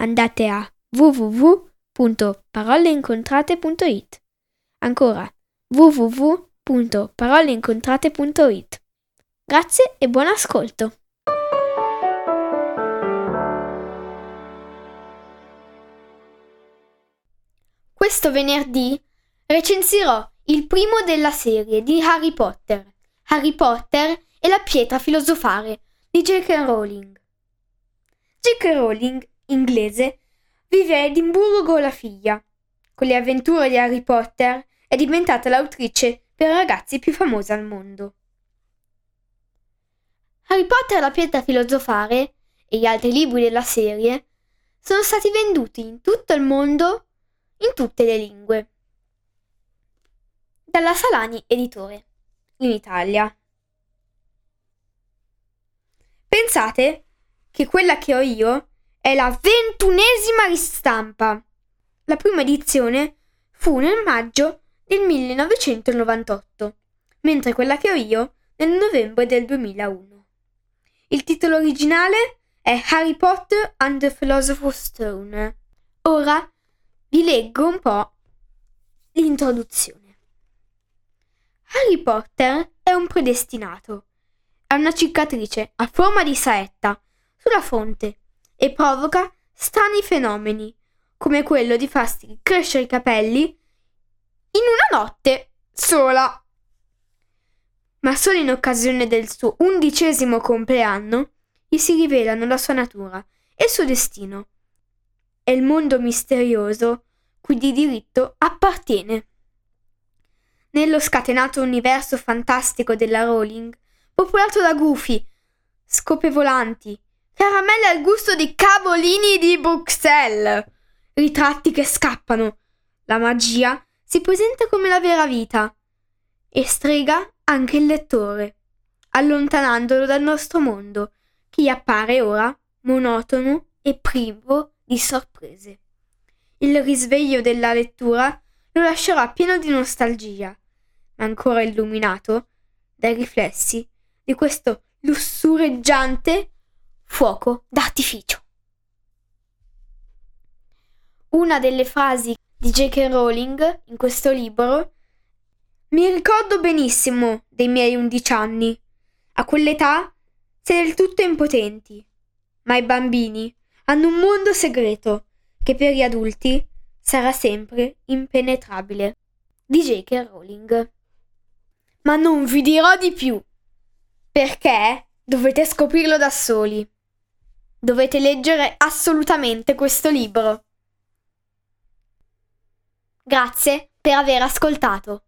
andate a www.paroleincontrate.it. Ancora www.paroleincontrate.it. Grazie e buon ascolto. Questo venerdì recensirò il primo della serie di Harry Potter, Harry Potter e la pietra filosofare di J.K. Rowling. J.K. Rowling inglese, vive a Edimburgo la figlia. Con le avventure di Harry Potter è diventata l'autrice per ragazzi più famosa al mondo. Harry Potter e la pietra filosofare e gli altri libri della serie sono stati venduti in tutto il mondo in tutte le lingue. Dalla Salani Editore, in Italia. Pensate che quella che ho io è la ventunesima ristampa. La prima edizione fu nel maggio del 1998, mentre quella che ho io nel novembre del 2001. Il titolo originale è Harry Potter and the Philosopher's Stone. Ora vi leggo un po' l'introduzione. Harry Potter è un predestinato. Ha una cicatrice a forma di saetta sulla fronte e provoca strani fenomeni, come quello di farsi crescere i capelli in una notte sola. Ma solo in occasione del suo undicesimo compleanno gli si rivelano la sua natura e il suo destino e il mondo misterioso cui di diritto appartiene. Nello scatenato universo fantastico della Rowling, popolato da gufi, scope volanti, Caramelle al gusto di cavolini di Bruxelles. Ritratti che scappano. La magia si presenta come la vera vita e strega anche il lettore, allontanandolo dal nostro mondo, che gli appare ora monotono e privo di sorprese. Il risveglio della lettura lo lascerà pieno di nostalgia, ma ancora illuminato dai riflessi di questo lussureggiante fuoco d'artificio. Una delle frasi di J.K. Rowling in questo libro mi ricordo benissimo dei miei undici anni. A quell'età si è del tutto impotenti, ma i bambini hanno un mondo segreto che per gli adulti sarà sempre impenetrabile. Di J.K. Rowling. Ma non vi dirò di più, perché dovete scoprirlo da soli. Dovete leggere assolutamente questo libro. Grazie per aver ascoltato.